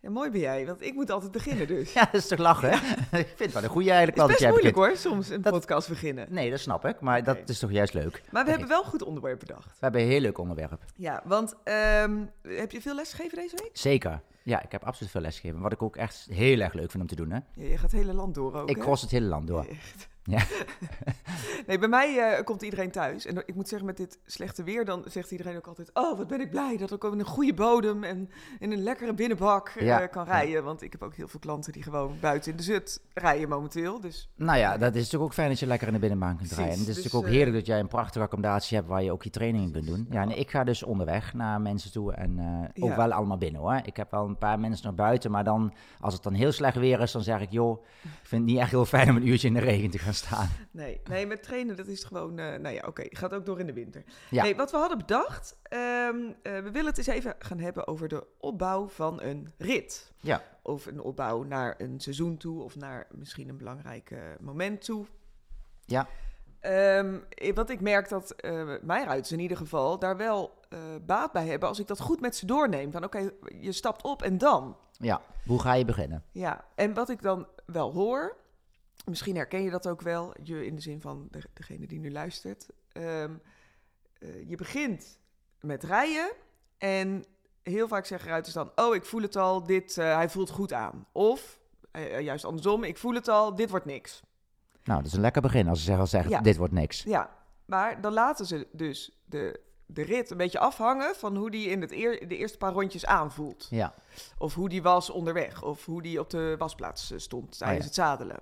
Ja, mooi ben jij, want ik moet altijd beginnen dus. Ja, dat is toch lachen, hè? ik vind het wel een goede eigenlijk Het is wel best dat jij moeilijk begint. hoor, soms een Dat- podcast beginnen. Nee, dat snap ik, maar dat is toch juist leuk. Maar we hebben wel een goed onderwerp bedacht. We hebben een heel leuk onderwerp. Ja, want ehm, heb je veel lesgegeven deze week? Zeker. Ja, ik heb absoluut veel lesgegeven. Wat ik ook echt heel erg leuk vind om te doen, hè? Ja, je gaat het hele land door ook, ik hè? cross het hele land door. Echt. Ja. nee, bij mij eh, komt iedereen thuis. En ik moet zeggen, met dit slechte weer, dan zegt iedereen ook altijd... Oh, wat ben ik blij dat ik ook in een goede bodem en in een lekkere binnenbak eh, kan rijden. Want ik heb ook heel veel klanten die gewoon buiten in de zut rijden momenteel. Dus Nou ja, dat is natuurlijk ook fijn dat je lekker in de binnenbaan kunt rijden. En het is dus, natuurlijk ook eh, heerlijk dat jij een prachtige accommodatie hebt waar je ook je trainingen kunt doen. Ja, en ik ga dus onderweg naar mensen toe en ook wel allemaal binnen hoor. Ik heb wel een paar mensen naar buiten, maar dan als het dan heel slecht weer is, dan zeg ik joh, ik vind het niet echt heel fijn om een uurtje in de regen te gaan staan. nee, nee met trainen, dat is gewoon... eh, nou ja, oké, gaat ook door in de winter. Ja. Nee, wat we hadden bedacht... ehm, eh, we willen het eens even gaan hebben over de opbouw van een rit. Ja. Of een opbouw naar een seizoen toe of naar misschien een belangrijk moment toe. Ja. Ehm, eh, wat ik merk dat eh mijn ruiters in ieder geval daar wel eh, baat bij hebben als ik dat goed met ze doorneem. Van oké, je stapt op en dan. Ja, hoe ga je beginnen? Ja, en wat ik dan wel hoor, misschien herken je dat ook wel, je in de zin van de, degene die nu luistert. Ehm, eh, je begint met rijden en heel vaak zeggen ruiters dan, oh ik voel het al, dit, hij voelt goed aan. Of juist andersom, ik voel het al, dit wordt niks. Nou, dat is een lekker begin als ze zeggen, zeggen Ja. dit wordt niks. Ja, maar dan laten ze dus de, de rit een beetje afhangen van hoe die in het eer, de eerste paar rondjes aanvoelt. Ja, Of hoe die was onderweg. Of hoe die op de wasplaats eh, stond tijdens ja. het zadelen.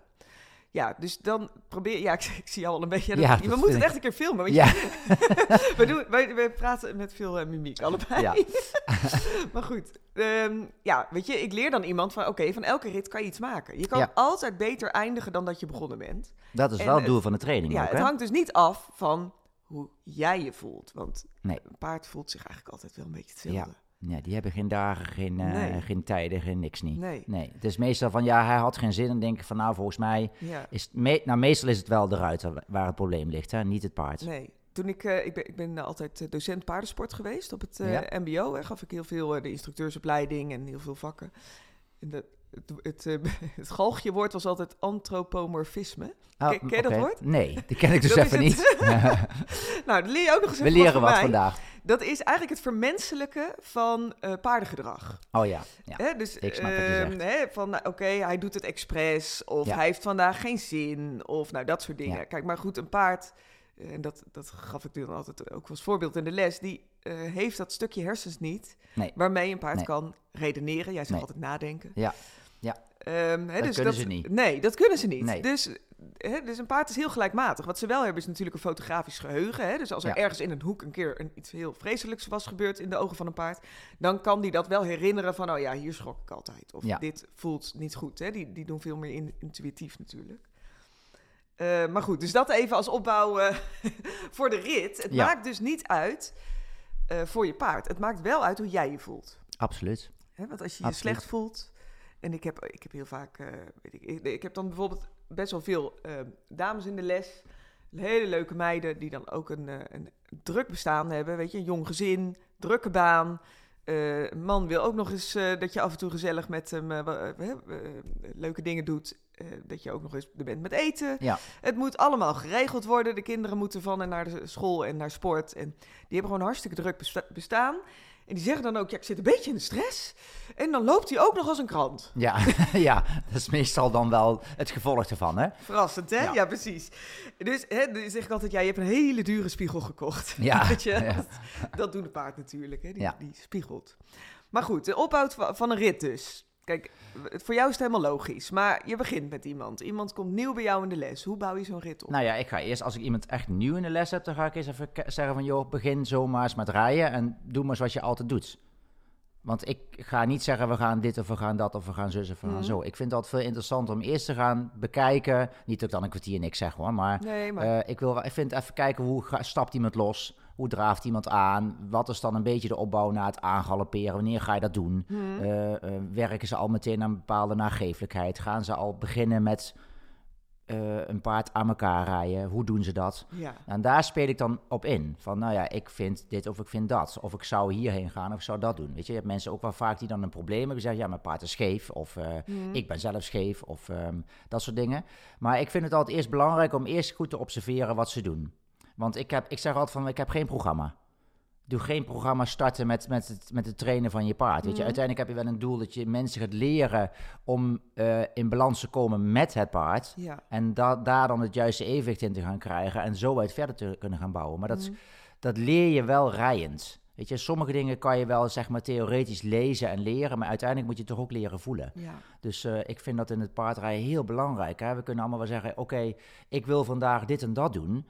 Ja, dus dan probeer... Ja, ik, ik zie al een beetje... Ja, we moeten het echt een keer filmen. Want ja, je- we, doen, we, we praten met veel eh, mimiek, allebei. Ja. maar goed. ehm, ja, weet je, ik leer dan iemand van... Oké, van elke rit kan je iets maken. Je kan altijd beter eindigen dan dat je begonnen bent. dat is En wel het doel van de training Ja, ook, het hangt dus niet af van hoe jij je voelt. Want Nee. een paard voelt zich eigenlijk altijd wel een beetje hetzelfde. Ja, die hebben geen dagen, geen, eh, Nee. geen tijden, geen niks niet. Nee. Nee, het is meestal van ja, hij had geen zin. En denk ik van nou, volgens mij Ja. is me- nou, meestal is het wel de ruiter waar het probleem ligt, hè? niet het paard. Nee. Toen ik, eh, ik ben, ik ben altijd eh, docent paardensport geweest op het Ja. MBO. Hè, gaf ik heel veel de instructeursopleiding en heel veel vakken. En de, het, het, eh, het galgje-woord was altijd antropomorfisme. Oh, Ken- ken je dat woord? Nee, die ken ik dus Dat even niet. Nou, dan leer je ook nog eens We leren wat vandaag. Dat is eigenlijk het vermenselijken van eh, paardengedrag. Oh ja, ja. Hè, dus, ik snap ehm, hè, van, nou, oké, hij doet het expres. Of Ja. hij heeft vandaag geen zin. Of nou, dat soort dingen. Ja. Kijk, maar goed, een paard... eh, En dat, dat gaf ik dan altijd ook als voorbeeld in de les. Die eh, heeft dat stukje hersens niet. Nee. Waarmee een paard Nee. kan redeneren. Jij zegt Nee. altijd nadenken. Ja. Ja. Ehm, hè, Dat dus kunnen ze niet. Nee, dat kunnen ze niet. Dus, hè, dus een paard is heel gelijkmatig. Wat ze wel hebben is natuurlijk een fotografisch geheugen. Hè? Dus als er Ja. ergens in een hoek een keer een, iets heel vreselijks was gebeurd in de ogen van een paard, dan kan die dat wel herinneren van, oh ja, hier schrok ik altijd. Of Ja. dit voelt niet goed. Hè? Die, die doen veel meer in- intuïtief natuurlijk. Eh, maar goed, dus dat even als opbouw eh, voor de rit. Het Ja. maakt dus niet uit eh, voor je paard. Het maakt wel uit hoe jij je voelt. Absoluut. Hè, want als je je slecht voelt. En ik heb, ik heb heel vaak. weet ik, ik, ik heb dan bijvoorbeeld best wel veel dames in de les. Hele leuke meiden die dan ook een, een druk bestaan hebben. Weet je, een jong gezin, drukke baan. Man wil ook nog eens dat je af en toe gezellig met hem leuke dingen doet. Eh, dat je ook nog eens er bent met eten. Ja. Het moet allemaal geregeld worden. De kinderen moeten van en naar de school en naar sport. En die hebben gewoon hartstikke druk besta- bestaan. En die zeggen dan ook, ja, ik zit een beetje in de stress. En dan loopt hij ook nog als een krant. Ja, ja, dat is meestal dan wel het gevolg ervan, hè? Verrassend, hè? Ja, Ja. precies. Dus hè, dan zeg ik altijd, ja, je hebt een hele dure spiegel gekocht. Ja, Weet je? ja. Dat, dat doen de paard natuurlijk, hè? Die, die spiegelt. Maar goed, de opbouw va- van een rit dus. Kijk, voor jou is het helemaal logisch. Maar je begint met iemand. Iemand komt nieuw bij jou in de les. Hoe bouw je zo'n rit op? Nou ja, ik ga eerst, als ik iemand echt nieuw in de les heb, dan ga ik eens even zeggen van, joh, begin zomaar eens met rijden en doe maar zoals je altijd doet. Want ik ga niet zeggen, we gaan dit of we gaan dat of we gaan zus of we gaan Mhm. zo. Ik vind dat veel interessanter om eerst te gaan bekijken. Niet dat ik dan een kwartier niks zeg hoor, maar, nee, maar... eh, ik, wil, ik vind even kijken hoe ga- stapt iemand los, hoe draaft iemand aan, wat is dan een beetje de opbouw na het aangalopperen, wanneer ga je dat doen? hmm. Eh, eh, werken ze al meteen aan een bepaalde nageeflijkheid? Gaan ze al beginnen met eh, een paard aan elkaar rijden? Hoe doen ze dat? Ja. En daar speel ik dan op in. Van, nou ja, ik vind dit of ik vind dat. Of ik zou hierheen gaan of ik zou dat doen. Weet je, je hebt mensen ook wel vaak die dan een probleem hebben. Die zeggen, ja, mijn paard is scheef. Of Mhm. ik ben zelf scheef. Of ehm, dat soort dingen. Maar ik vind het altijd eerst belangrijk om eerst goed te observeren wat ze doen. Want ik, heb, ik zeg altijd van, ik heb geen programma. Doe geen programma starten met, met, het, met het trainen van je paard. Weet je, Mhm. uiteindelijk heb je wel een doel dat je mensen gaat leren om eh, in balans te komen met het paard. Ja. En da daar dan het juiste evenwicht in te gaan krijgen en zo uit verder te kunnen gaan bouwen. Maar dat, Mhm. dat leer je wel rijend. Weet je, sommige dingen kan je wel zeg maar theoretisch lezen en leren, maar uiteindelijk moet je toch ook leren voelen. Ja. Dus eh, ik vind dat in het paardrijden heel belangrijk. Hè? We kunnen allemaal wel zeggen, oké, ik wil vandaag dit en dat doen,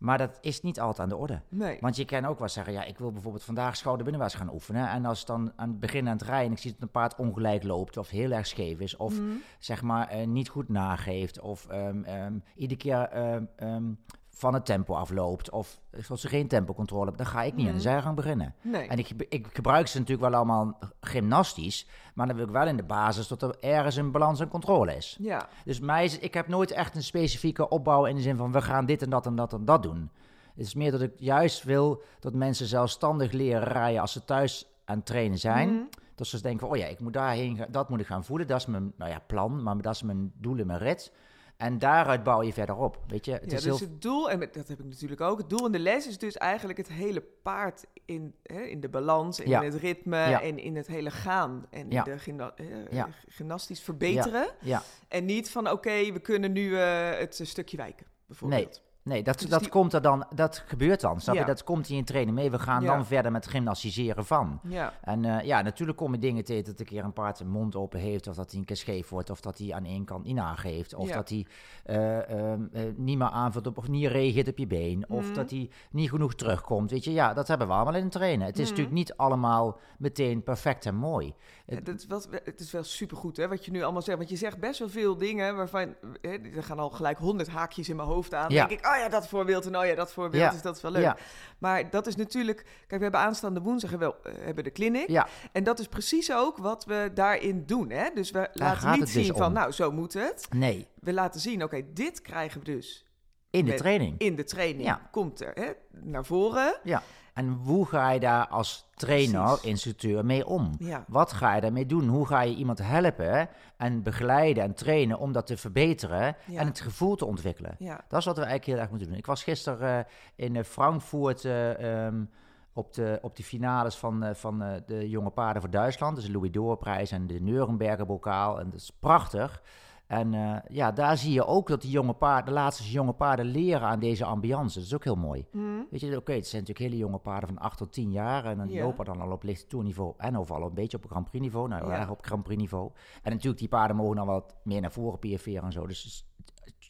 maar dat is niet altijd aan de orde. Nee. Want je kan ook wel zeggen, ja, ik wil bijvoorbeeld vandaag schouder binnenwaarts gaan oefenen. En als dan aan het begin aan het rijden, ik zie dat een paard ongelijk loopt of heel erg scheef is, of Mhm. zeg maar eh, niet goed nageeft, of ehm, ehm, iedere keer ehm, van het tempo afloopt, of als ze geen tempocontrole hebben, dan ga ik niet aan de Mhm. zijgang beginnen. Nee. En ik, ik gebruik ze natuurlijk wel allemaal gymnastisch, maar dan wil ik wel in de basis dat er ergens een balans en controle is. Ja. Dus mij is, ik heb nooit echt een specifieke opbouw in de zin van we gaan dit en dat en dat en dat doen. Het is meer dat ik juist wil dat mensen zelfstandig leren rijden als ze thuis aan het trainen zijn. Mhm. Dat ze denken van, oh ja, ik moet daarheen, gaan, dat moet ik gaan voelen. Dat is mijn nou ja, plan, maar dat is mijn doel in mijn rit. En daaruit bouw je verder op, weet je. Het ja, is dus heel... het doel, en dat heb ik natuurlijk ook, het doel in de les is dus eigenlijk het hele paard in, hè, in de balans, Ja. in het ritme Ja. en in het hele gaan en in de gymna- eh, gymnastisch verbeteren. Ja, En niet van oké, we kunnen nu eh, het stukje wijken, bijvoorbeeld. nee, dat, Dus dat die- komt er dan, dat gebeurt dan, snap je? Dat komt in je training mee. We gaan Ja. dan verder met gymnastiseren van. Ja. En eh, ja, natuurlijk komen dingen tegen dat een keer een paard zijn mond open heeft, of dat hij een keer scheef wordt, of dat hij aan één kant niet nageeft, of dat hij eh, ehm, eh, niet meer aanvult op, of niet reageert op je been, of Mhm. dat hij niet genoeg terugkomt. Weet je, ja, dat hebben we allemaal in het trainen. Het is Mhm. natuurlijk niet allemaal meteen perfect en mooi. Ja, dat is wel, het is wel supergoed hè, wat je nu allemaal zegt. Want je zegt best wel veel dingen waarvan... Hè, er gaan al gelijk honderd haakjes in mijn hoofd aan. Ja. denk ik, oh ja, dat voorbeeld en oh ja, dat voorbeeld. Ja. Dus dat is wel leuk. Ja, Maar dat is natuurlijk... Kijk, we hebben aanstaande woensdag hebben we, eh, hebben de clinic. ja, En dat is precies ook wat we daarin doen. Hè? Dus we laten niet dus zien van, om. nou, zo moet het. nee, We laten zien, oké, dit krijgen we dus in de Met- training. in de training. Ja. Komt er hè, naar voren. Ja. En hoe ga je daar als trainer, Precies. instructeur mee om? Ja. Wat ga je daarmee doen? Hoe ga je iemand helpen en begeleiden en trainen om dat te verbeteren Ja. en het gevoel te ontwikkelen? Ja. Dat is wat we eigenlijk heel erg moeten doen. Ik was gisteren eh, in eh, Frankfurt eh, ehm, op, de, op de finales van, van de jonge paarden voor Duitsland. Dus de Louis Doorprijs en de Nuremberger bokaal. En dat is prachtig. En eh, ja, daar zie je ook dat die jonge paarden, de laatste jonge paarden leren aan deze ambiance. Dat is ook heel mooi. Hm. Weet je, oké, het zijn natuurlijk hele jonge paarden van 8 tot 10 jaar. En dan lopen dan al op licht toerniveau. En of al een beetje op Grand Prix niveau. Nou, Ja. erg op Grand Prix niveau. En natuurlijk, die paarden mogen dan wat meer naar voren PFV'eren en zo. Dus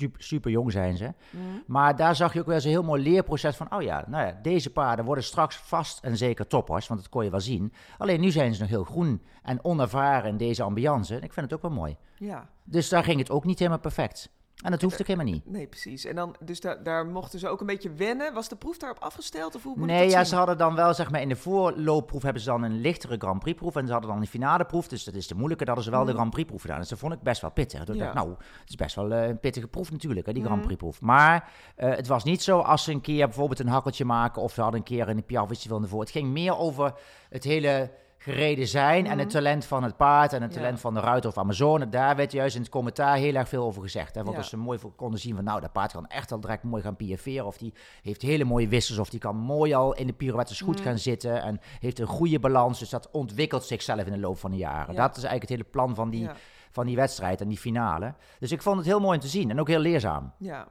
super, super jong zijn ze. Hm. Maar daar zag je ook wel zo'n heel mooi leerproces van... oh ja, nou ja, deze paarden worden straks vast en zeker toppers... want dat kon je wel zien. Alleen nu zijn ze nog heel groen en onervaren in deze ambiance. En ik vind het ook wel mooi. Ja. Dus daar ging het ook niet helemaal perfect. En dat hoeft ook helemaal niet. Nee, precies. En dan, dus daar, daar mochten ze ook een beetje wennen. Was de proef daarop afgesteld? Of hoe moet Nee, ja, zien? ze hadden dan wel, zeg maar, in de voorloopproef hebben ze dan een lichtere Grand Prix proef. En ze hadden dan een finale proef, dus dat is de moeilijke. Dat hadden ze wel de Mhm. Grand Prix proef gedaan. Dus dat vond ik best wel pittig. Dus ik Ja. dacht, nou, het is best wel eh, een pittige proef natuurlijk, hè, die Grand Mhm. Prix proef. Maar eh, het was niet zo als ze een keer bijvoorbeeld een hakkeltje maken of ze hadden een keer een Piaf iets wilden voor. Het ging meer over het hele gereden zijn en het Mhm. talent van het paard en het Ja. talent van de ruiter of Amazone. Daar werd juist in het commentaar heel erg veel over gezegd. Hè, want Ja. als ze mooi konden zien van nou, dat paard kan echt al direct mooi gaan piaferen of die heeft hele mooie wissels of die kan mooi al in de pirouettes goed Mhm. gaan zitten en heeft een goede balans. Dus dat ontwikkelt zichzelf in de loop van de jaren. Ja. Dat is eigenlijk het hele plan van die, van die wedstrijd en die finale. Dus ik vond het heel mooi om te zien en ook heel leerzaam. ja.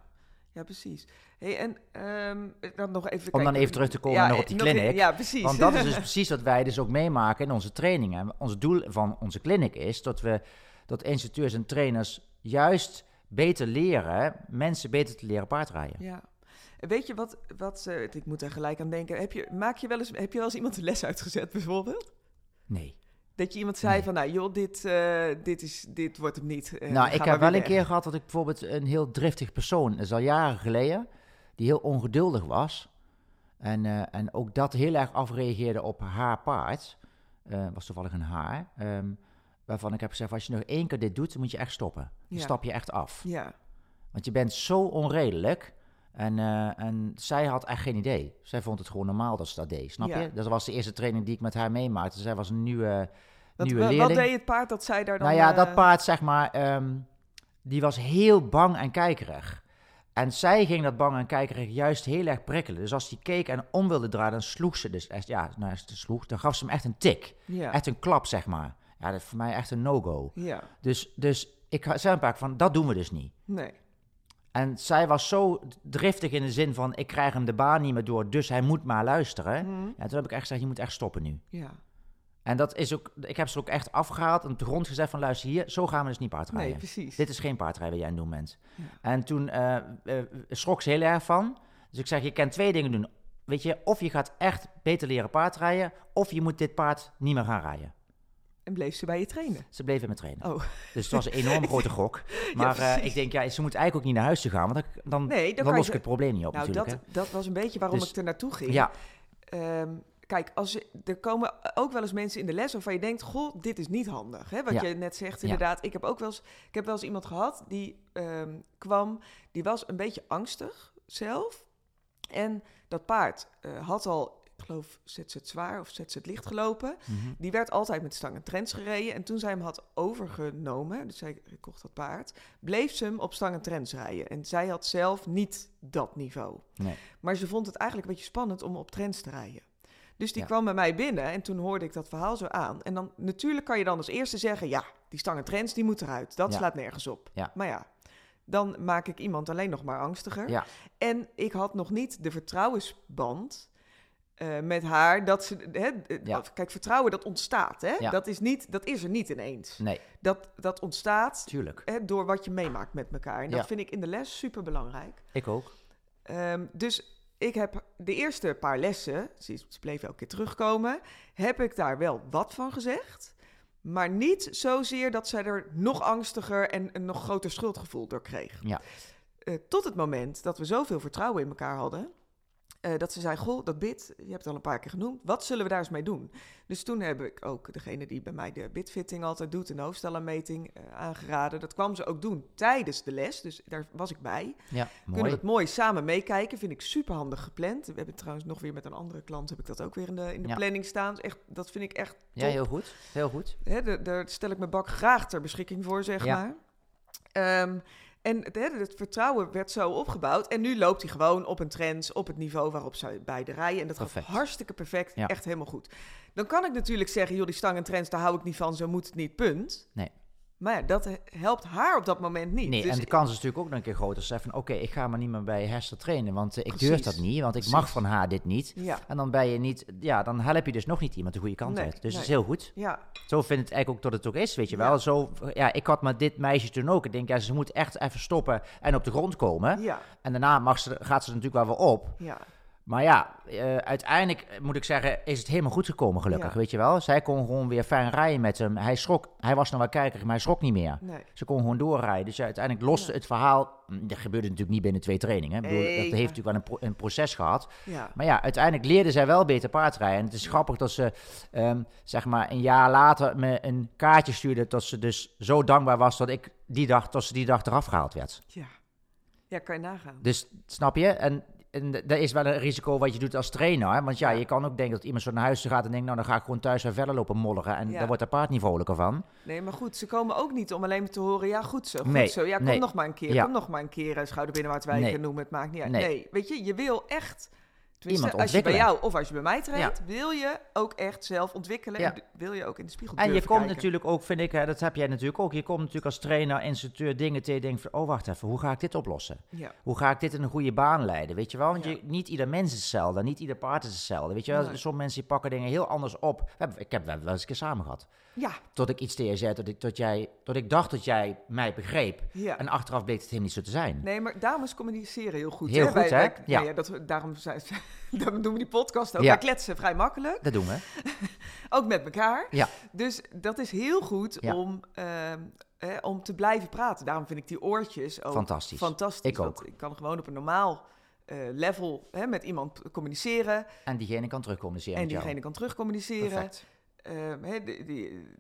ja, precies. Hey, en ehm, dan nog even Om dan even terug te komen Ja, nog op die clinic. Ja, precies. Want dat is dus precies wat wij dus ook meemaken in onze trainingen. Ons doel van onze clinic is dat we dat instructeurs en trainers juist beter leren, mensen beter te leren paardrijden. Ja. Weet je wat, wat ik moet er gelijk aan denken. Heb je, maak je wel eens, heb je wel eens iemand de les uitgezet bijvoorbeeld? Nee. Dat je iemand zei Nee. van, nou joh, dit, eh, dit, is, dit wordt hem niet. eh, nou, ik heb wel een keer gehad dat ik bijvoorbeeld een heel driftig persoon, dat is al jaren geleden, die heel ongeduldig was. En, eh, en ook dat heel erg afreageerde op haar paard. Eh, was toevallig een haar. ehm, waarvan ik heb gezegd, als je nog één keer dit doet, dan moet je echt stoppen. Dan Ja. stap je echt af. Ja, Want je bent zo onredelijk. En, eh, en zij had echt geen idee. Zij vond het gewoon normaal dat ze dat deed, snap Ja. je? Dat was de eerste training die ik met haar meemaakte. Zij was een nieuwe, Wat, nieuwe leerling. wat deed het paard dat zij daar dan... Nou ja, dat paard, zeg maar, ehm, die was heel bang en kijkerig. En zij ging dat bang en kijkerig juist heel erg prikkelen. Dus als die keek en om wilde draaien, dan sloeg ze dus echt, ja, nou, ze sloeg, dan gaf ze hem echt een tik. Ja, Echt een klap, zeg maar. Ja, dat is voor mij echt een no-go. ja, Dus, dus ik zei een paar keer van, dat doen we dus niet. nee. En zij was zo driftig in de zin van, ik krijg hem de baan niet meer door, dus hij moet maar luisteren. Mhm. Ja, toen heb ik echt gezegd, je moet echt stoppen nu. Ja. En dat is ook, ik heb ze ook echt afgehaald en op de grond gezegd van, luister hier, zo gaan we dus niet paardrijden. Nee, precies. Dit is geen paardrijden wat jij aan het doen bent. Ja. En toen eh, eh, schrok ze heel erg van. Dus ik zeg, je kan twee dingen doen. Weet je, of je gaat echt beter leren paardrijden, of je moet dit paard niet meer gaan rijden. En bleef ze bij je trainen? Ze bleven met trainen. Oh, Dus het was een enorm grote gok. Maar eh, ik denk, ja, ze moet eigenlijk ook niet naar huis te gaan, want dan, dan, Nee, dan dan, los ik het probleem niet op nou natuurlijk. dat, dat was een beetje waarom Dus- ik er naartoe ging. Ja, Ehm, kijk, als, je- er komen ook wel eens mensen in de les waarvan je denkt... goh, dit is niet handig. Hè? Wat Ja. je net zegt, Ja. inderdaad. Ik heb ook wel eens, ik heb wel eens iemand gehad die ehm, kwam... die was een beetje angstig zelf. En dat paard eh, had al, ik geloof, zet ze het zwaar of zet ze het licht gelopen. mhm. Die werd altijd met stang en trends gereden. En toen zij hem had overgenomen, dus zij kocht dat paard... bleef ze hem op stang en trends rijden. En zij had zelf niet dat niveau. nee. Maar ze vond het eigenlijk een beetje spannend om op trends te rijden. Dus die Ja. kwam bij mij binnen en toen hoorde ik dat verhaal zo aan. En dan natuurlijk kan je dan als eerste zeggen... ja, die stangen trends die moet eruit. Dat Ja. slaat nergens op. Ja. Maar ja, dan maak ik iemand alleen nog maar angstiger. En ik had nog niet de vertrouwensband... eh, met haar, dat ze... Hè, Ja. Kijk, vertrouwen dat ontstaat, hè? Ja. Dat, is niet, dat is er niet ineens. Nee, Dat, dat ontstaat tuurlijk. hè, door wat je meemaakt met elkaar. En dat vind ik in de les super belangrijk. Ik ook. Ehm, dus ik heb de eerste paar lessen, ze, bleef elke keer terugkomen, heb ik daar wel wat van gezegd. Maar niet zozeer dat zij er nog angstiger en een nog groter schuldgevoel door kreeg. Ja. Eh, tot het moment dat we zoveel vertrouwen in elkaar hadden. Eh, dat ze zei, goh, dat bid, je hebt het al een paar keer genoemd. Wat zullen we daar eens mee doen? Dus toen heb ik ook degene die bij mij de bitfitting altijd doet, een hoofdstellenmeting, eh, aangeraden. Dat kwam ze ook doen tijdens de les, dus daar was ik bij. Ja, Kunnen we het mooi samen meekijken. Vind ik super handig gepland. We hebben trouwens nog weer met een andere klant... heb ik dat ook weer in de, in de Ja. planning staan. Dus Echt, dat vind ik echt Ja, top. heel goed. Heel goed. Hè, daar- stel ik mijn bak graag ter beschikking voor, zeg Ja. maar. Ehm, en het, het vertrouwen werd zo opgebouwd. En nu loopt hij gewoon op een trend, op het niveau waarop ze beide rijden. En dat gaat hartstikke perfect. Ja. Echt helemaal goed. Dan kan ik natuurlijk zeggen, joh, die stang en trends, daar hou ik niet van. Zo moet het niet, punt. Nee. Maar ja, dat helpt haar op dat moment niet. Nee, Dus en de kans is natuurlijk ook nog een keer groter. Ze van, oké, ik ga maar niet meer bij Hester trainen, want eh, ik durf dat niet, want ik Precies. mag van haar dit niet. Ja, En dan ben je niet, ja, dan help je dus nog niet iemand de goede kant Nee, uit. Dus nee. dat is heel goed. ja, Zo vind ik het eigenlijk ook dat het ook is, weet je Ja. wel. Zo, ja, ik had met dit meisje toen ook. Ik denk, ja, ze moet echt even stoppen en op de grond komen. ja, En daarna mag ze, gaat ze natuurlijk wel weer op. ja. Maar ja, eh, uiteindelijk eh, moet ik zeggen, is het helemaal goed gekomen gelukkig, Ja. weet je wel. Zij kon gewoon weer fijn rijden met hem. Hij schrok, hij was nog wel kijker, maar hij schrok niet meer. Nee. Ze kon gewoon doorrijden. Dus uiteindelijk loste het verhaal. mm, Dat gebeurde natuurlijk niet binnen twee trainingen. Ik bedoel, Nee, dat heeft natuurlijk wel een, pro- een proces gehad. Ja, Maar ja, uiteindelijk leerde zij wel beter paardrijden. En het is grappig dat ze, ehm, zeg maar, een jaar later me een kaartje stuurde. Dat ze dus zo dankbaar was dat ik die dag, dat ze die dag eraf gehaald werd. ja. Ja, kan je nagaan. Dus snap je? En, en dat is wel een risico wat je doet als trainer. hè. Want ja, Ja. je kan ook denken dat iemand zo naar huis gaat en denkt, nou dan ga ik gewoon thuis weer verder lopen molleren. En Ja. daar wordt dat paard niet vrolijker van. Nee, maar goed, ze komen ook niet om alleen maar te horen, ja, goed zo, goed Nee, zo. Ja, kom nee. nog maar een keer, Ja. kom nog maar een keer, eh, schouderbinnenwaartswijken, Nee. noem het, maakt niet uit. Nee. Weet je, je wil echt, Iemand als je bij jou of als je bij mij traint, wil je ook echt zelf ontwikkelen Ja. en wil je ook in de spiegel En je komt kijken. natuurlijk ook, vind ik, hè, dat heb jij natuurlijk ook. Je komt natuurlijk als trainer, instructeur dingen tegen. Je denkt van, oh wacht even, hoe ga ik dit oplossen? Ja, Hoe ga ik dit in een goede baan leiden? Weet je wel? Want je, niet ieder mens is hetzelfde. Niet ieder paard is hetzelfde. Weet je wel? Nee. Sommige mensen die pakken dingen heel anders op. Ik heb wel eens een keer samen gehad. ja, Tot ik iets tegen je zei, dat ik, tot jij, tot ik dacht dat jij mij begreep. En achteraf bleek het helemaal niet zo te zijn. Nee, maar dames communiceren heel goed. Heel hè? goed, hè? Wij, nou ja, dat, daarom, zijn, daarom doen we die podcast ook. Ja. Wij kletsen vrij makkelijk, Dat doen we. ook met elkaar. Ja. Dus dat is heel goed Ja. om, ehm, eh, om te blijven praten. Daarom vind ik die oortjes ook Fantastisch. fantastisch. Ik want ook. ik kan gewoon op een normaal eh, level hè, met iemand communiceren. En diegene kan terugcommuniceren en jou. diegene kan terugcommuniceren. Perfect. Ehm, die, die-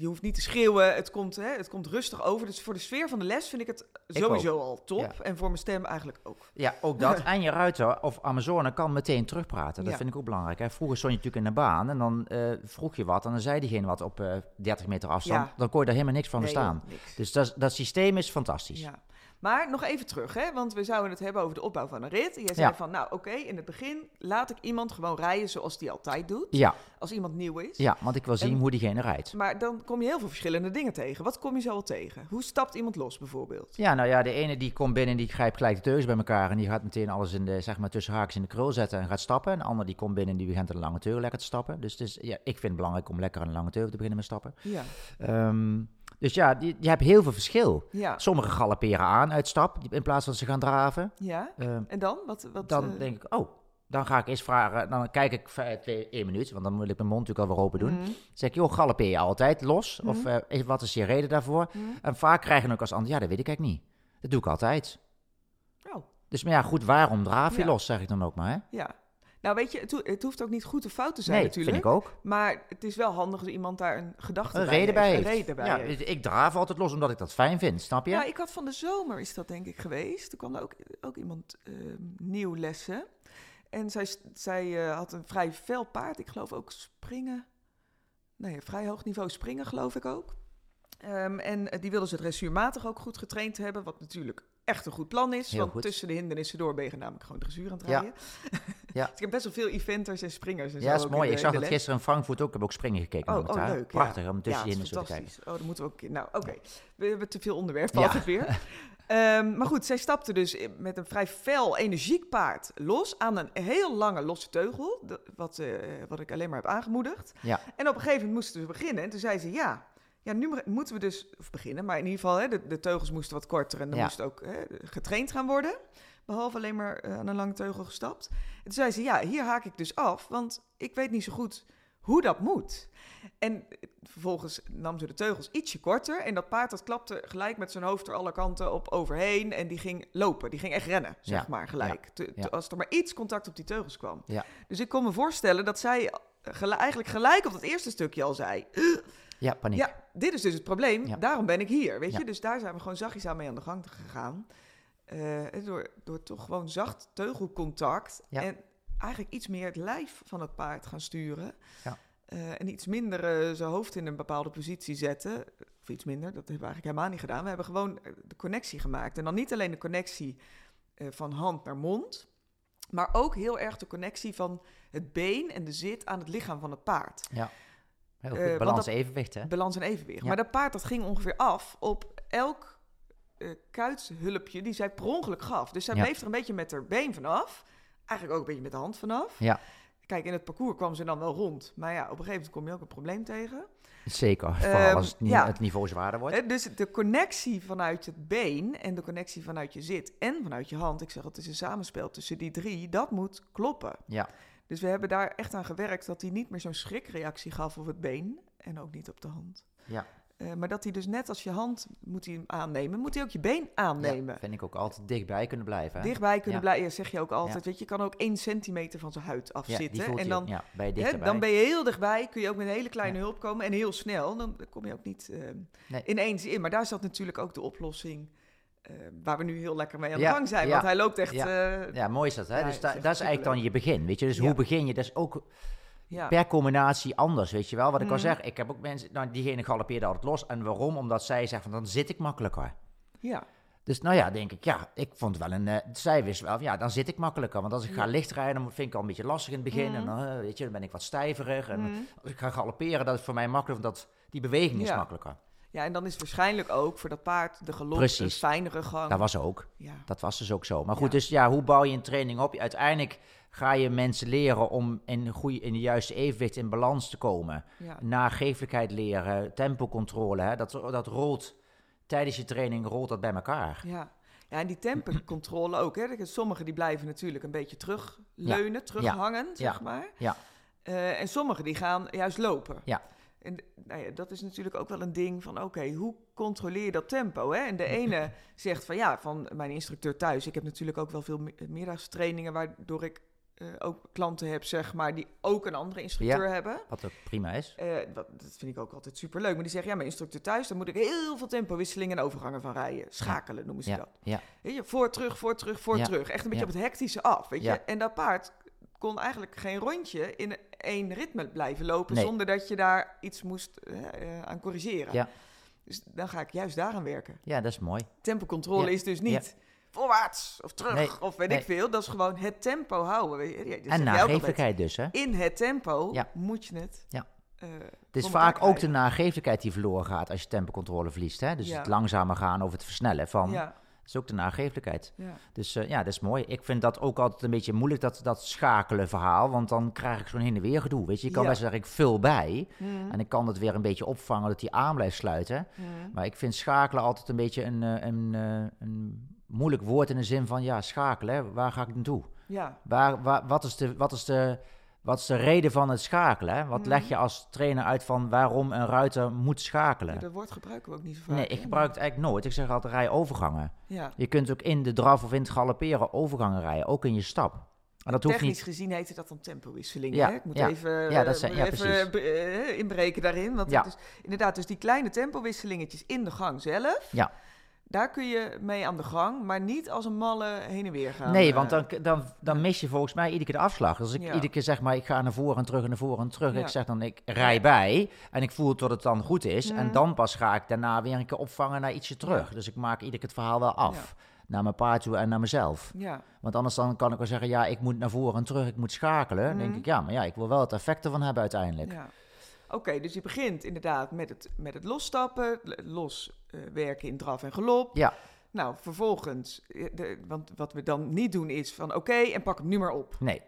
je hoeft niet te schreeuwen, het komt, het komt rustig over. Dus voor de sfeer van de les vind ik het sowieso al top. Ja. En voor mijn stem eigenlijk ook. Ja, ook dat. en je ruiter of Amazone kan meteen terugpraten. Dat Ja. vind ik ook belangrijk. Hè. Vroeger stond je natuurlijk in de baan en dan eh, vroeg je wat en dan zei diegene wat op eh 30 meter afstand. Ja. Dan kon je daar helemaal niks van Nee, verstaan. niks. Dus dat, dat systeem is fantastisch. Ja. Maar nog even terug, hè? want we zouden het hebben over de opbouw van een rit. Jij zei Ja. van, nou oké, in het begin laat ik iemand gewoon rijden zoals die altijd doet. Ja, Als iemand nieuw is. ja, want ik wil zien En- hoe diegene rijdt. Maar dan kom je heel veel verschillende dingen tegen. Wat kom je zo al tegen? Hoe stapt iemand los bijvoorbeeld? Ja, nou ja, de ene die komt binnen en die grijpt gelijk de teugels bij elkaar en die gaat meteen alles in de, zeg maar, tussen haakjes in de krul zetten en gaat stappen. En de ander die komt binnen en die begint een lange teugel lekker te stappen. Dus het is, ja, ik vind het belangrijk om lekker een lange teugel te beginnen met stappen. Ja, Ehm, dus ja, je hebt heel veel verschil. ja, Sommigen galopperen aan uit stap in plaats van ze gaan draven. ja. Ehm, En dan? Wat, wat, dan eh, denk ik, oh, dan ga ik eens vragen. Dan kijk ik twee, één minuut, want dan wil ik mijn mond natuurlijk alweer open doen. Dan zeg ik, joh, galoppeer je altijd los? Of Mhm. eh, is- wat is je reden daarvoor? mhm. En vaak krijgen we ook als antwoord, ja, dat weet ik eigenlijk niet. Dat doe ik altijd. Oh, Dus maar ja, goed, waarom draaf je Ja. los, zeg ik dan ook maar, hè? ja. Nou weet je, het, het hoeft ook niet goed of fout te zijn Nee, natuurlijk. vind ik ook. Maar het is wel handig als iemand daar een gedachte Een bij reden bij heeft. Een reden bij ja, heeft. ik draaf altijd los omdat ik dat fijn vind, snap je? Ja, ik had van de zomer is dat denk ik geweest. Toen kwam er ook, ook iemand eh, nieuw lessen. En zij, zij eh, had een vrij fel paard. Ik geloof ook springen. Nee, vrij hoog niveau springen geloof ik ook. Ehm, en eh, die wilden ze dressuurmatig ook goed getraind hebben. Wat natuurlijk echt een goed plan is. Heel want goed. tussen de hindernissen door ben je namelijk gewoon dressuur aan het rijden. Ja. dus ik heb best wel veel eventers en springers en ja, is mooi. Ik zag dat gisteren in Frankfurt ook. Ik heb ook springen gekeken. Oh, oh, leuk, ja. Prachtig om tussen ja, dat hindernissen te kijken. Oh, dan moeten we ook... Nou, oké. We hebben te veel onderwerpen Ja. altijd weer. Ehm, maar goed, zij stapte dus met een vrij fel, energiek paard los aan een heel lange losse teugel. dat- wat, eh, wat ik alleen maar heb aangemoedigd. Ja. En op een gegeven moment moesten we beginnen. En toen zei ze, ja, ja nu mo- moeten we dus... Of beginnen, maar in ieder geval, hè, de, de teugels moesten wat korter. En er Ja. moest ook hè, getraind gaan worden. Behalve alleen maar eh, aan een lange teugel gestapt. En toen zei ze, ja, hier haak ik dus af. Want ik weet niet zo goed hoe dat moet. En vervolgens nam ze de teugels ietsje korter. En dat paard dat klapte gelijk met zijn hoofd er alle kanten op overheen. En die ging lopen. Die ging echt rennen, zeg Ja, maar, gelijk. Ja. als er maar iets contact op die teugels kwam. Dus ik kon me voorstellen dat zij eh, gel- eigenlijk gelijk op dat eerste stukje al zei... Ja, paniek. Ja, dit is dus het probleem. Ja. Daarom ben ik hier, weet je. Ja. Dus daar zijn we gewoon zachtjes aan mee aan de gang gegaan. Eh, door, door toch gewoon zacht teugelcontact. Ja. En eigenlijk iets meer het lijf van het paard gaan sturen. Ja. Eh, en iets minder eh, zijn hoofd in een bepaalde positie zetten. Of iets minder, dat hebben we eigenlijk helemaal niet gedaan. We hebben gewoon de connectie gemaakt. En dan niet alleen de connectie van hand naar mond. Maar ook heel erg de connectie van het been en de zit aan het lichaam van het paard. Heel Eh, goed. Balans dat- evenwicht, hè? Balans en evenwicht. Ja. Maar dat paard dat ging ongeveer af op elk eh kuitshulpje die zij per ongeluk gaf. Dus zij Ja. bleef er een beetje met haar been vanaf. Eigenlijk ook een beetje met de hand vanaf. Ja. Kijk, in het parcours kwam ze dan wel rond. Maar ja, op een gegeven moment kom je ook een probleem tegen. Zeker. Vooral Ehm, als het, ja. het niveau zwaarder wordt. Hè, dus de connectie vanuit het been en de connectie vanuit je zit en vanuit je hand. Ik zeg, het is een samenspel tussen die drie. Dat moet kloppen. Ja. Dus we hebben daar echt aan gewerkt dat hij niet meer zo'n schrikreactie gaf op het been en ook niet op de hand. Ja. Eh, maar dat hij dus net als je hand moet hij hem aannemen, moet hij ook je been aannemen. Ja, vind ik ook altijd dichtbij kunnen blijven. Hè? Dichtbij kunnen Ja. blijven, zeg je ook altijd. Weet je, je kan ook één centimeter van zijn huid afzitten. en dan, bij je hè, dan ben je heel dichtbij, kun je ook met een hele kleine hulp komen en heel snel. Dan kom je ook niet eh, Nee. ineens in. Maar daar zat natuurlijk ook de oplossing eh, waar we nu heel lekker mee aan de Ja, gang zijn. ja. Want hij loopt echt... Ja. eh, Ja, mooi is dat, hè? Dus da- is dat is eigenlijk dan je begin, weet je? Dus hoe begin je? Dat is ook ja. per combinatie anders, weet je wel? Wat ik al Mhm. zeg, ik heb ook mensen, nou, diegene galoppeerde altijd los. En waarom? Omdat zij zegt van, dan zit ik makkelijker. ja. Dus nou ja, denk ik, ja, ik vond wel een, eh, zij wist wel, ja, dan zit ik makkelijker. Want als ik ga Ja. lichtrijden, dan vind ik al een beetje lastig in het begin. En Mhm. dan, weet je, dan ben ik wat stijverig. En Mhm. als ik ga galopperen, dat is voor mij makkelijk, want dat, die beweging is makkelijker. Ja, en dan is waarschijnlijk ook voor dat paard de Precies. een fijnere gang. Dat was ook. ja. Dat was dus ook zo. Maar goed, Ja. dus ja, hoe bouw je een training op? Uiteindelijk ga je mensen leren om in, goede, in de juiste evenwicht, in balans te komen. Ja. Nageeflijkheid leren, tempocontrole. Hè? Dat, dat rolt tijdens je training rolt dat bij elkaar. Ja. ja, en die tempercontrole ook. Hè. Sommigen die blijven natuurlijk een beetje terugleunen, terughangen, zeg maar. Ja. Eh, en sommigen die gaan juist lopen. Ja. En nou ja, dat is natuurlijk ook wel een ding van, oké, hoe controleer je dat tempo? Hè? En de ene zegt van, ja, van mijn instructeur thuis. Ik heb natuurlijk ook wel veel mi- middagstrainingen waardoor ik eh, ook klanten heb, zeg maar, die ook een andere instructeur hebben. Wat ook prima is. Eh, wat, dat vind ik ook altijd superleuk. Maar die zeggen, ja, mijn instructeur thuis, daar moet ik heel veel tempowisselingen en overgangen van rijden. Schakelen noemen ze Ja, dat. ja, Weet je, voor, terug, voor, terug, voor, terug. Echt een beetje op het hectische af, weet je. En dat paard kon eigenlijk geen rondje in één ritme blijven lopen... Nee. zonder dat je daar iets moest eh, eh, aan corrigeren. Ja. Dus dan ga ik juist daaraan werken. ja, dat is mooi. Tempocontrole Ja. is dus niet voorwaarts of terug Nee. of weet Nee. ik veel. Dat is gewoon het tempo houden. Zeg en nagevelijkheid dus, hè. In het tempo Ja. moet je het. Ja. eh, Het is vaak ook de nagevelijkheid die verloren gaat als je tempocontrole verliest, hè. Dus Ja. het langzamer gaan of het versnellen van, Ja, is ook de nagevelijkheid. ja. Dus eh, ja, dat is mooi. Ik vind dat ook altijd een beetje moeilijk, dat, dat schakelen verhaal. Want dan krijg ik zo'n heen en weer gedoe. Weet je, je kan Ja. best zeggen, ik vul bij. Mhm. En ik kan het weer een beetje opvangen dat die aan blijft sluiten. Mhm. Maar ik vind schakelen altijd een beetje een, eh, een, eh, een moeilijk woord in de zin van, ja, schakelen, waar ga ik naartoe? Ja, Waar, waar, wat, is de, wat, is de, wat is de reden van het schakelen? Hè? Wat leg je als trainer uit van waarom een ruiter moet schakelen? dat woord gebruiken we ook niet zo vaak. Nee, ik gebruik het eigenlijk nooit. Ik zeg altijd rij overgangen. Ja. Je kunt ook in de draf of in het galopperen overgangen rijden, ook in je stap. En dat hoeft Technisch niet. gezien heette dat dan tempowisseling. Ja, hè? Ik moet ja. even, Ja, dat eh, zijn- moet ja, even precies. eh, inbreken daarin. Want Ja. het is inderdaad, dus die kleine tempowisselingetjes in de gang zelf. Ja. Daar kun je mee aan de gang, maar niet als een malle heen en weer gaan. Nee, eh. want dan, dan, dan mis je volgens mij iedere keer de afslag. Dus ik Ja. iedere keer zeg maar, ik ga naar voren en terug en naar voren en terug. Ja. Ik zeg dan, ik rij bij en ik voel tot het dan goed is. En dan pas ga ik daarna weer een keer opvangen naar ietsje terug. Dus ik maak iedere keer het verhaal wel af. Naar mijn paard toe en naar mezelf. Ja, Want anders dan kan ik wel zeggen, ja, ik moet naar voren en terug, ik moet schakelen. Dan denk Mhm. ik, ja, maar ja, ik wil wel het effect ervan hebben uiteindelijk. ja. Oké, dus je begint inderdaad met het, met het losstappen, l- los eh, werken in draf en galop. Ja. Nou, vervolgens, eh, de, want wat we dan niet doen is van oké, en pak hem nu maar op. Nee,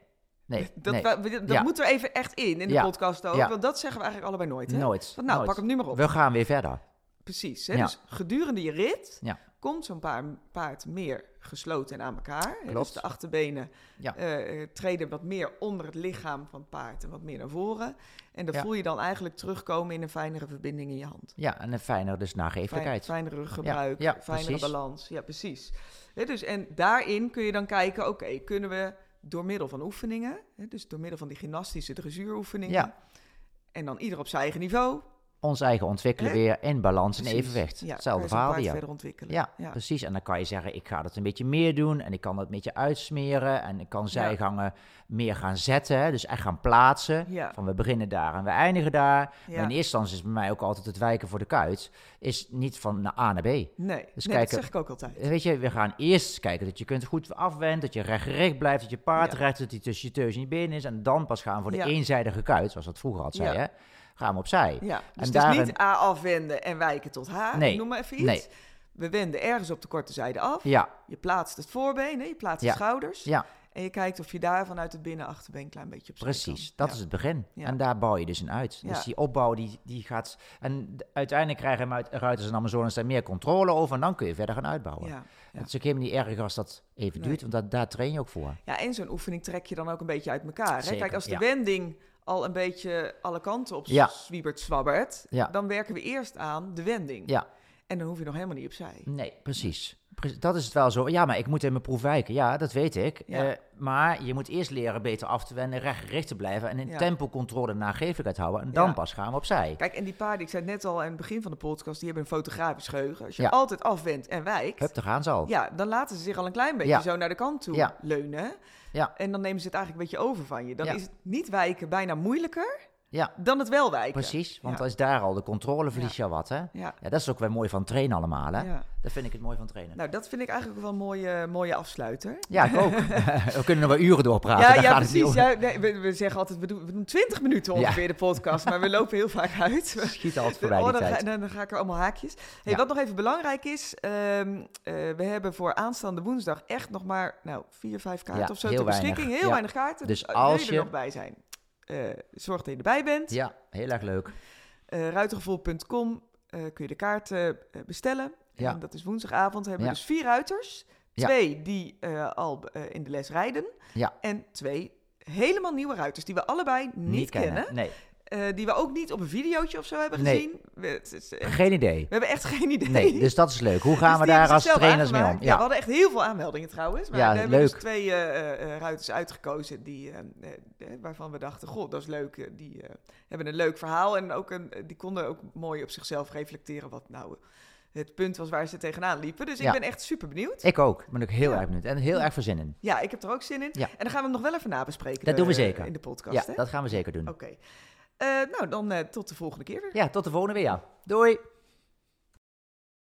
nee, Dat, nee. we- dat Ja. moet er even echt in, in de Ja. podcast ook. Ja. Want dat zeggen we eigenlijk allebei nooit, hè? Nooit. Want nou, nooit. pak hem nu maar op. We gaan weer verder. Precies. Hè? Dus gedurende je rit Ja. komt zo'n paar, paard meer gesloten en aan elkaar. Klopt. Dus de achterbenen Ja. eh, eh, treden wat meer onder het lichaam van het paard en wat meer naar voren. En dan Ja. voel je dan eigenlijk terugkomen in een fijnere verbinding in je hand. Ja, en een fijner dus Fijn, nagevelijkheid. fijnere ruggebruik, Ja, ja, fijnere precies. balans. Ja, precies. Dus, en daarin kun je dan kijken, oké, kunnen we door middel van oefeningen, dus door middel van die gymnastische dressuuroefeningen, Ja. en dan ieder op zijn eigen niveau, Ons eigen ontwikkelen Hè? weer in balans en Precies. evenwicht. Ja, kan Hetzelfde je zo'n verhaal paard weer. verder ontwikkelen. Ja, ja. precies. En dan kan je zeggen, ik ga dat een beetje meer doen en ik kan dat een beetje uitsmeren en ik kan zijgangen meer gaan zetten, hè, dus echt gaan plaatsen. Ja. Van we beginnen daar en we eindigen daar. Ja. Maar in eerste instantie is bij mij ook altijd het wijken voor de kuit, is niet van naar A naar B. Nee, Dus nee dat kijken- zeg ik ook altijd. Weet je, we gaan eerst kijken dat je kunt goed afwenden, dat je rechtgericht blijft, dat je paard Ja. recht, dat hij tussen je teus en je benen is. En dan pas gaan we voor de Ja. eenzijdige kuit, zoals dat vroeger had zei, Ja. Gaan we opzij. Ja, dus En het daarin- is niet A afwenden en wijken tot H, Nee, noem maar even iets. nee. We wenden ergens op de korte zijde af. Ja, Je plaatst het voorbeen, hè? je plaatst Ja. de schouders. ja, En je kijkt of je daar vanuit het binnenachterbeen een klein beetje op precies. Dat is het begin. Ja. En daar bouw je dus in uit. Ja. Dus die opbouw, die, die gaat... En uiteindelijk krijgen hem uit, ruiters en Amazones daar meer controle over. En dan kun je verder gaan uitbouwen. Ja. Het is ook helemaal niet erg als dat even Nee. duurt, want dat, daar train je ook voor. ja, en zo'n oefening trek je dan ook een beetje uit elkaar. Hè? Zeker, Kijk, als de wending al een beetje alle kanten op Ja. zwiebert zwabbert, Ja. dan werken we eerst aan de wending. Ja. En dan hoef je nog helemaal niet opzij. Nee, precies. Dat is het wel zo. Ja, maar ik moet in mijn proef wijken. Ja, dat weet ik. Ja. Eh, maar je moet eerst leren beter af te wenden, rechtgericht te blijven en in Ja. tempocontrole nagevelijkheid houden. En dan Ja. pas gaan we opzij. Kijk, en die paarden, ik zei net al aan het begin van de podcast, die hebben een fotografisch geheugen. Als je altijd afwendt en wijkt, Hup, daar gaan ze al. Ja, dan laten ze zich al een klein beetje zo naar de kant toe leunen. Ja. En dan nemen ze het eigenlijk een beetje over van je. Dan is het niet wijken bijna moeilijker Ja, dan het wel wijken. precies. Want is daar al de controle, verlies je wat, hè? Ja. Dat is ook wel mooi van trainen allemaal, hè? ja. Dat vind ik het mooi van trainen. Nou, dat vind ik eigenlijk ook wel een mooie, mooie afsluiter. Ja, ik ook. we kunnen nog wel uren doorpraten, ja, daar ja gaat precies. Ja, nee, we, we zeggen altijd, we doen, we doen 20 minuten ongeveer de podcast, maar we lopen heel vaak uit. Schiet altijd voorbij Oh, dan, ga, tijd. dan, dan ga ik er allemaal haakjes. Hey. Wat nog even belangrijk is, ehm, eh, we hebben voor aanstaande woensdag echt nog maar nou, vier, vijf kaarten of zo ter weinig. beschikking. Heel weinig kaarten. Dus Dus, als als je er nog bij zijn, eh, zorg dat je erbij bent. Ja, heel erg leuk. Eh ruitergevoel.com eh, kun je de kaarten eh, bestellen. Ja. En dat is woensdagavond. Hebben we Ja. dus vier ruiters. Ja. Twee die eh, al eh, in de les rijden. Ja. En twee helemaal nieuwe ruiters die we allebei niet, kennen. Nee, eh, die we ook niet op een videootje of zo hebben Nee. gezien. We, is echt- Geen idee. we hebben echt geen idee. Nee, dus dat is leuk. Hoe gaan Dus we die daar als trainers mee om? Ja. Ja, we hadden echt heel veel aanmeldingen trouwens. Maar Ja, we hebben dus twee eh, eh, ruiters uitgekozen die, eh, eh, waarvan we dachten, goh, dat is leuk. eh, Die eh, hebben een leuk verhaal en ook een, die konden ook mooi op zichzelf reflecteren wat nou het punt was waar ze tegenaan liepen. Dus Ja. ik ben echt super benieuwd. ik ook. Ben ik heel Ja. erg benieuwd. En heel erg veel zin in. Ja, ik heb er ook zin in. Ja. En dan gaan we hem nog wel even nabespreken. Dat doen we eh, zeker. In de podcast. Ja, hè? dat gaan we zeker doen. Oké. Eh, nou, dan eh, tot de volgende keer weer. Ja, tot de volgende weer. ja. Doei!